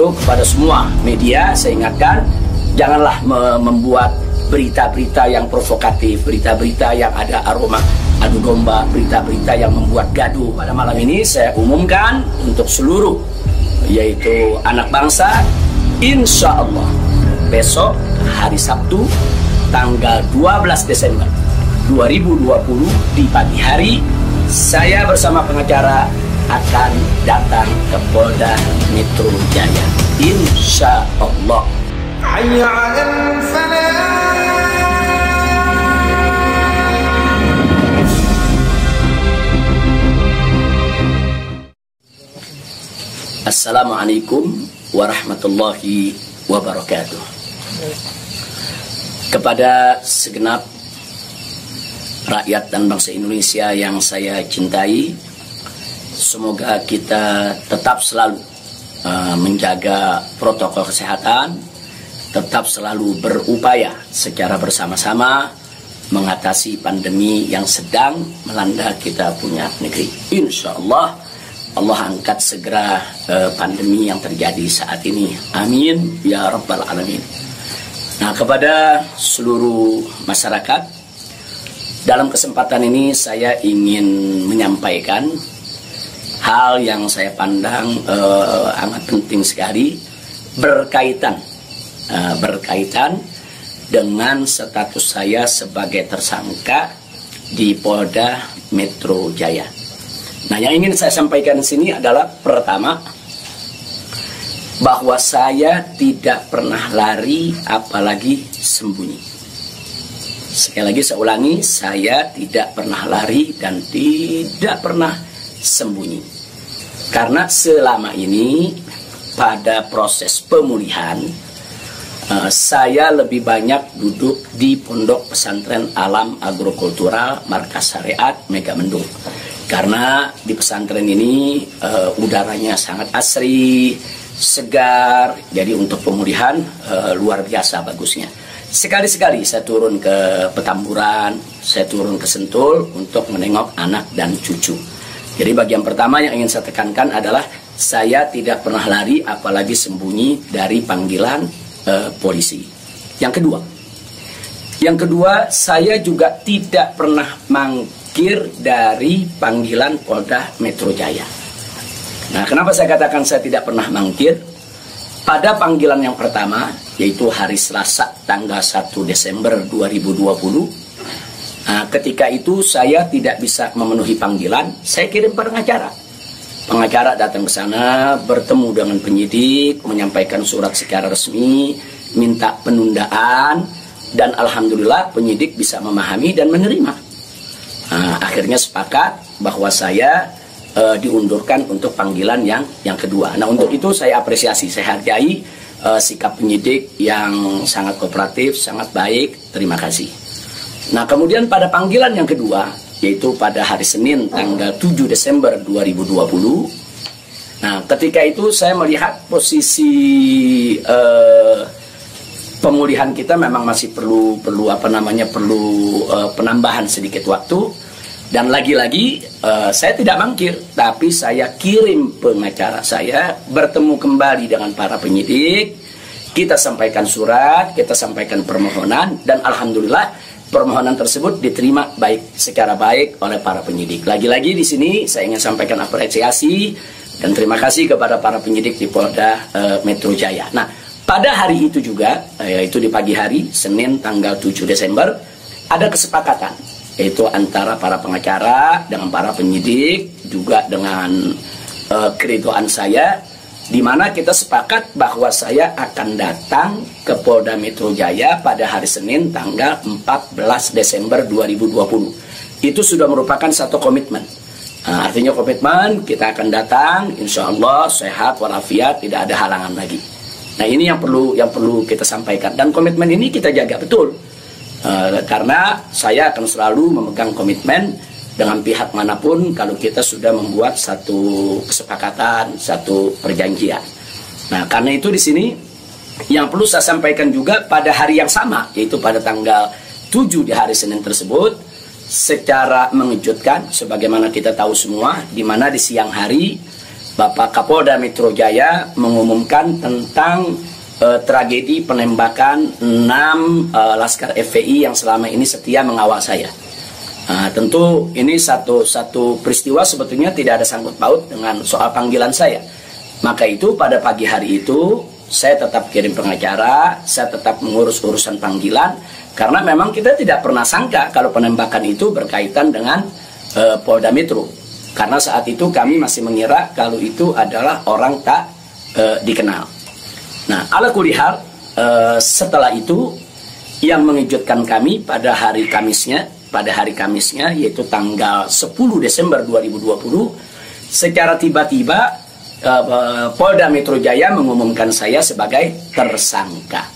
itu kepada semua media saya ingatkan janganlah me membuat berita-berita yang provokatif, berita-berita yang ada aroma adu domba, berita-berita yang membuat gaduh. Pada malam ini saya umumkan untuk seluruh yaitu anak bangsa insya Allah besok hari Sabtu tanggal 12 Desember 2020 di pagi hari saya bersama pengacara akan datang ke Polda Metro Jaya. Insya Allah. Assalamualaikum warahmatullahi wabarakatuh. Kepada segenap rakyat dan bangsa Indonesia yang saya cintai, Semoga kita tetap selalu uh, menjaga protokol kesehatan tetap selalu berupaya secara bersama-sama mengatasi pandemi yang sedang melanda kita punya negeri. Insya Allah Allah angkat segera uh, pandemi yang terjadi saat ini. Amin ya rabbal alamin. Nah kepada seluruh masyarakat dalam kesempatan ini saya ingin menyampaikan hal yang saya pandang uh, amat penting sekali berkaitan uh, berkaitan dengan status saya sebagai tersangka di Polda Metro Jaya. Nah, yang ingin saya sampaikan di sini adalah pertama bahwa saya tidak pernah lari apalagi sembunyi. Sekali lagi saya ulangi, saya tidak pernah lari dan tidak pernah sembunyi. Karena selama ini pada proses pemulihan Uh, saya lebih banyak duduk di Pondok Pesantren Alam Agrokultural Markas Syariat Megamendung. Karena di pesantren ini uh, udaranya sangat asri, segar, jadi untuk pemulihan uh, luar biasa bagusnya. Sekali-sekali saya turun ke Petamburan, saya turun ke Sentul untuk menengok anak dan cucu. Jadi bagian pertama yang ingin saya tekankan adalah saya tidak pernah lari apalagi sembunyi dari panggilan uh, polisi. Yang kedua, yang kedua saya juga tidak pernah mangkir dari panggilan Polda Metro Jaya. Nah, kenapa saya katakan saya tidak pernah mangkir? Pada panggilan yang pertama, yaitu hari Selasa tanggal 1 Desember 2020, nah, ketika itu saya tidak bisa memenuhi panggilan, saya kirim pengacara Pengacara datang ke sana, bertemu dengan penyidik, menyampaikan surat secara resmi, minta penundaan, dan alhamdulillah penyidik bisa memahami dan menerima. Nah, akhirnya sepakat bahwa saya e, diundurkan untuk panggilan yang yang kedua. Nah, untuk itu saya apresiasi, saya hargai e, sikap penyidik yang sangat kooperatif, sangat baik. Terima kasih. Nah, kemudian pada panggilan yang kedua, yaitu pada hari Senin tanggal 7 Desember 2020. Nah, ketika itu saya melihat posisi uh, pemulihan kita memang masih perlu perlu apa namanya perlu uh, penambahan sedikit waktu dan lagi-lagi uh, saya tidak mangkir tapi saya kirim pengacara saya bertemu kembali dengan para penyidik kita sampaikan surat kita sampaikan permohonan dan alhamdulillah permohonan tersebut diterima baik secara baik oleh para penyidik. Lagi-lagi di sini saya ingin sampaikan apresiasi dan terima kasih kepada para penyidik di Polda e, Metro Jaya. Nah, pada hari itu juga, eh, yaitu di pagi hari, Senin tanggal 7 Desember, ada kesepakatan yaitu antara para pengacara dengan para penyidik juga dengan e, keridoan saya di mana kita sepakat bahwa saya akan datang ke Polda Metro Jaya pada hari Senin tanggal 14 Desember 2020. Itu sudah merupakan satu komitmen. Nah, artinya komitmen kita akan datang, insya Allah sehat walafiat tidak ada halangan lagi. Nah ini yang perlu yang perlu kita sampaikan dan komitmen ini kita jaga betul. Uh, karena saya akan selalu memegang komitmen dengan pihak mana pun kalau kita sudah membuat satu kesepakatan, satu perjanjian. Nah, karena itu di sini yang perlu saya sampaikan juga pada hari yang sama, yaitu pada tanggal 7 di hari Senin tersebut, secara mengejutkan, sebagaimana kita tahu semua, di mana di siang hari Bapak Kapolda Metro Jaya mengumumkan tentang uh, tragedi penembakan enam uh, laskar FPI yang selama ini setia mengawal saya. Nah, tentu ini satu satu peristiwa sebetulnya tidak ada sangkut paut dengan soal panggilan saya. Maka itu pada pagi hari itu saya tetap kirim pengacara, saya tetap mengurus urusan panggilan karena memang kita tidak pernah sangka kalau penembakan itu berkaitan dengan uh, Polda Metro. Karena saat itu kami masih mengira kalau itu adalah orang tak uh, dikenal. Nah, ala kulihal uh, setelah itu yang mengejutkan kami pada hari Kamisnya, pada hari Kamisnya yaitu tanggal 10 Desember 2020 secara tiba-tiba uh, Polda Metro Jaya mengumumkan saya sebagai tersangka.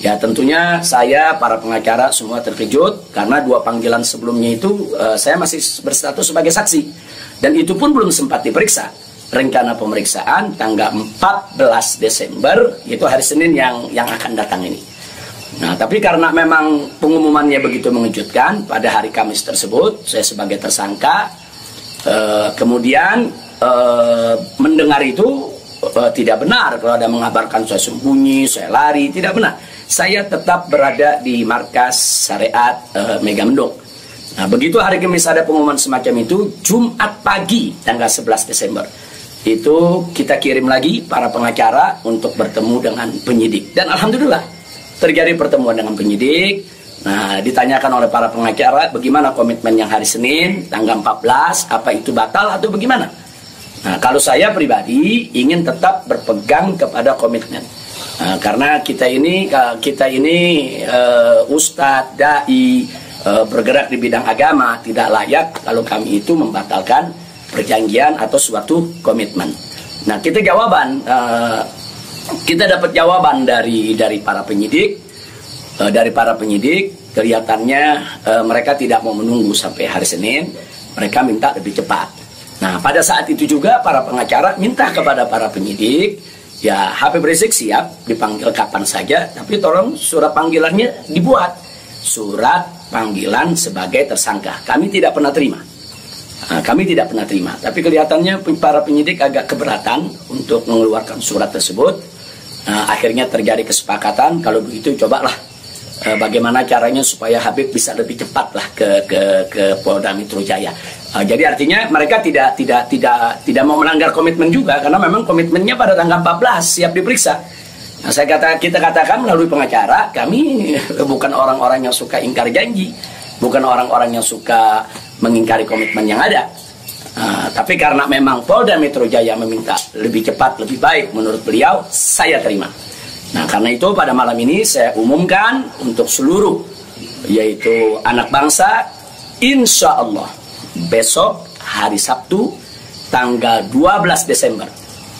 Ya tentunya saya para pengacara semua terkejut karena dua panggilan sebelumnya itu uh, saya masih berstatus sebagai saksi dan itu pun belum sempat diperiksa. Rencana pemeriksaan tanggal 14 Desember itu hari Senin yang yang akan datang ini. Nah, tapi karena memang pengumumannya begitu mengejutkan pada hari Kamis tersebut, saya sebagai tersangka uh, kemudian uh, mendengar itu uh, tidak benar kalau ada mengabarkan saya sembunyi, saya lari, tidak benar. Saya tetap berada di markas syariat uh, Mega Mendung. Nah, begitu hari Kamis ada pengumuman semacam itu, Jumat pagi tanggal 11 Desember. Itu kita kirim lagi para pengacara untuk bertemu dengan penyidik. Dan alhamdulillah terjadi pertemuan dengan penyidik. Nah, ditanyakan oleh para pengacara bagaimana komitmen yang hari Senin tanggal 14, apa itu batal atau bagaimana? Nah, kalau saya pribadi ingin tetap berpegang kepada komitmen. Nah, karena kita ini kita ini uh, ustadz, dai uh, bergerak di bidang agama tidak layak kalau kami itu membatalkan perjanjian atau suatu komitmen. Nah, kita jawaban uh, kita dapat jawaban dari dari para penyidik uh, dari para penyidik kelihatannya uh, mereka tidak mau menunggu sampai hari Senin, mereka minta lebih cepat. Nah, pada saat itu juga para pengacara minta kepada para penyidik, ya Habib Rizik siap dipanggil kapan saja, tapi tolong surat panggilannya dibuat. Surat panggilan sebagai tersangka. Kami tidak pernah terima. Nah, kami tidak pernah terima. Tapi kelihatannya para penyidik agak keberatan untuk mengeluarkan surat tersebut. Nah, akhirnya terjadi kesepakatan, kalau begitu cobalah uh, bagaimana caranya supaya Habib bisa lebih cepat lah ke ke ke Polda Metro Jaya. Uh, jadi artinya mereka tidak tidak tidak tidak mau melanggar komitmen juga karena memang komitmennya pada tanggal 14 siap diperiksa. Nah, saya kata kita katakan melalui pengacara kami bukan orang-orang yang suka ingkar janji, bukan orang-orang yang suka mengingkari komitmen yang ada. Uh, tapi karena memang Polda Metro Jaya meminta lebih cepat, lebih baik menurut beliau, saya terima. Nah karena itu pada malam ini saya umumkan untuk seluruh yaitu anak bangsa, insya Allah besok hari Sabtu tanggal 12 Desember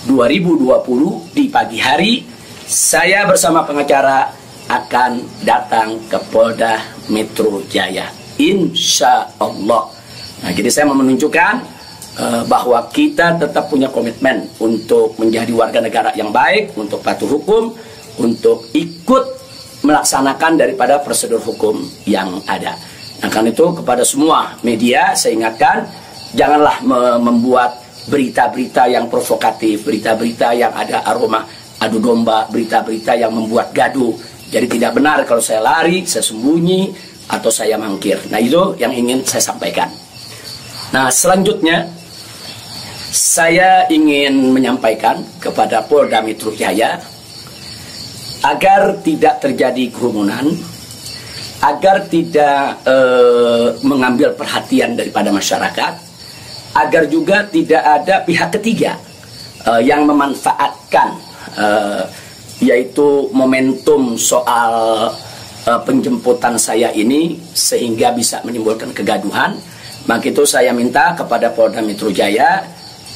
2020 di pagi hari saya bersama pengacara akan datang ke Polda Metro Jaya insya Allah nah jadi saya mau menunjukkan bahwa kita tetap punya komitmen untuk menjadi warga negara yang baik untuk patuh hukum untuk ikut melaksanakan daripada prosedur hukum yang ada Nah, karena itu kepada semua media saya ingatkan janganlah me membuat berita-berita yang provokatif, berita-berita yang ada aroma adu domba, berita-berita yang membuat gaduh. Jadi tidak benar kalau saya lari, saya sembunyi atau saya mangkir. Nah, itu yang ingin saya sampaikan. Nah, selanjutnya saya ingin menyampaikan kepada Polda Metro Jaya agar tidak terjadi kerumunan agar tidak uh, mengambil perhatian daripada masyarakat, agar juga tidak ada pihak ketiga uh, yang memanfaatkan uh, yaitu momentum soal uh, penjemputan saya ini sehingga bisa menimbulkan kegaduhan. Maka itu saya minta kepada Polda Metro Jaya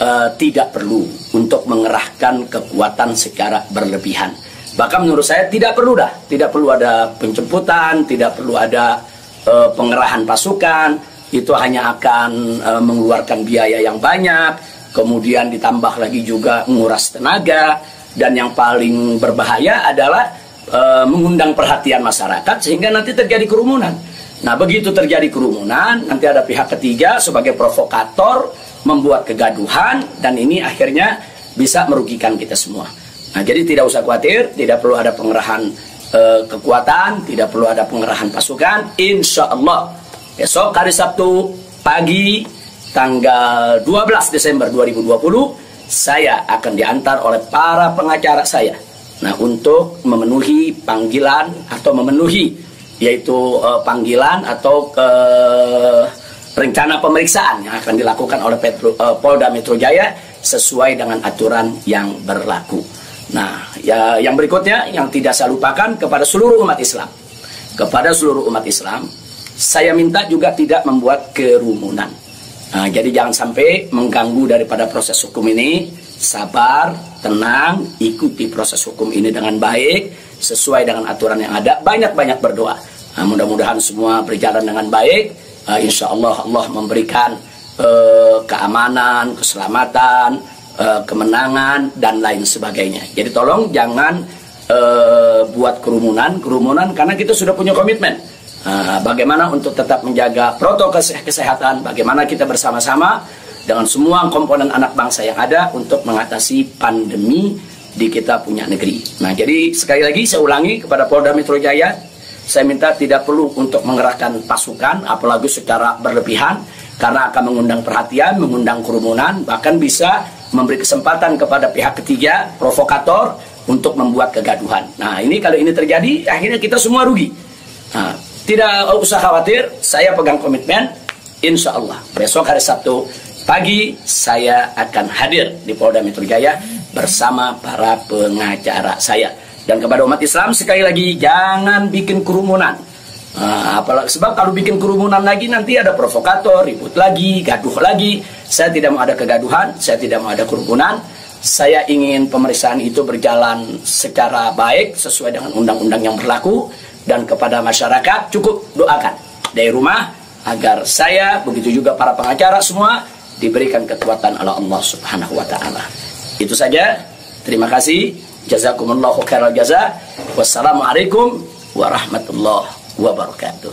uh, tidak perlu untuk mengerahkan kekuatan secara berlebihan. Bahkan menurut saya tidak perlu dah, tidak perlu ada penjemputan, tidak perlu ada uh, pengerahan pasukan, itu hanya akan uh, mengeluarkan biaya yang banyak, kemudian ditambah lagi juga menguras tenaga, dan yang paling berbahaya adalah mengundang perhatian masyarakat sehingga nanti terjadi kerumunan. Nah begitu terjadi kerumunan, nanti ada pihak ketiga sebagai provokator membuat kegaduhan dan ini akhirnya bisa merugikan kita semua. Nah, jadi tidak usah khawatir, tidak perlu ada pengerahan uh, kekuatan, tidak perlu ada pengerahan pasukan. Insya Allah besok hari Sabtu pagi tanggal 12 Desember 2020 saya akan diantar oleh para pengacara saya. Nah, untuk memenuhi panggilan atau memenuhi yaitu uh, panggilan atau uh, rencana pemeriksaan yang akan dilakukan oleh Petro, uh, Polda Metro Jaya sesuai dengan aturan yang berlaku. Nah, ya yang berikutnya yang tidak saya lupakan kepada seluruh umat Islam. Kepada seluruh umat Islam, saya minta juga tidak membuat kerumunan. Nah, jadi jangan sampai mengganggu daripada proses hukum ini. Sabar, tenang, ikuti proses hukum ini dengan baik, sesuai dengan aturan yang ada. Banyak-banyak berdoa. Nah, mudah-mudahan semua berjalan dengan baik. Uh, insya Allah Allah memberikan uh, keamanan, keselamatan, uh, kemenangan dan lain sebagainya. Jadi tolong jangan uh, buat kerumunan, kerumunan karena kita sudah punya komitmen. Uh, bagaimana untuk tetap menjaga protokol kesehatan, bagaimana kita bersama-sama dengan semua komponen anak bangsa yang ada untuk mengatasi pandemi di kita punya negeri. Nah, jadi sekali lagi saya ulangi kepada Polda Metro Jaya, saya minta tidak perlu untuk mengerahkan pasukan, apalagi secara berlebihan, karena akan mengundang perhatian, mengundang kerumunan, bahkan bisa memberi kesempatan kepada pihak ketiga, provokator, untuk membuat kegaduhan. Nah, ini kalau ini terjadi, akhirnya kita semua rugi. Nah, tidak usah khawatir, saya pegang komitmen, insya Allah. Besok hari Sabtu pagi, saya akan hadir di Polda Metro Jaya bersama para pengacara saya. Dan kepada umat Islam, sekali lagi, jangan bikin kerumunan. Nah, apalagi sebab kalau bikin kerumunan lagi nanti ada provokator, ribut lagi, gaduh lagi. Saya tidak mau ada kegaduhan, saya tidak mau ada kerumunan. Saya ingin pemeriksaan itu berjalan secara baik sesuai dengan undang-undang yang berlaku dan kepada masyarakat cukup doakan dari rumah agar saya begitu juga para pengacara semua diberikan kekuatan oleh Allah Subhanahu wa taala. Itu saja. Terima kasih. Jazakumullahu khairal jaza. Wassalamualaikum warahmatullahi wabarakatuh.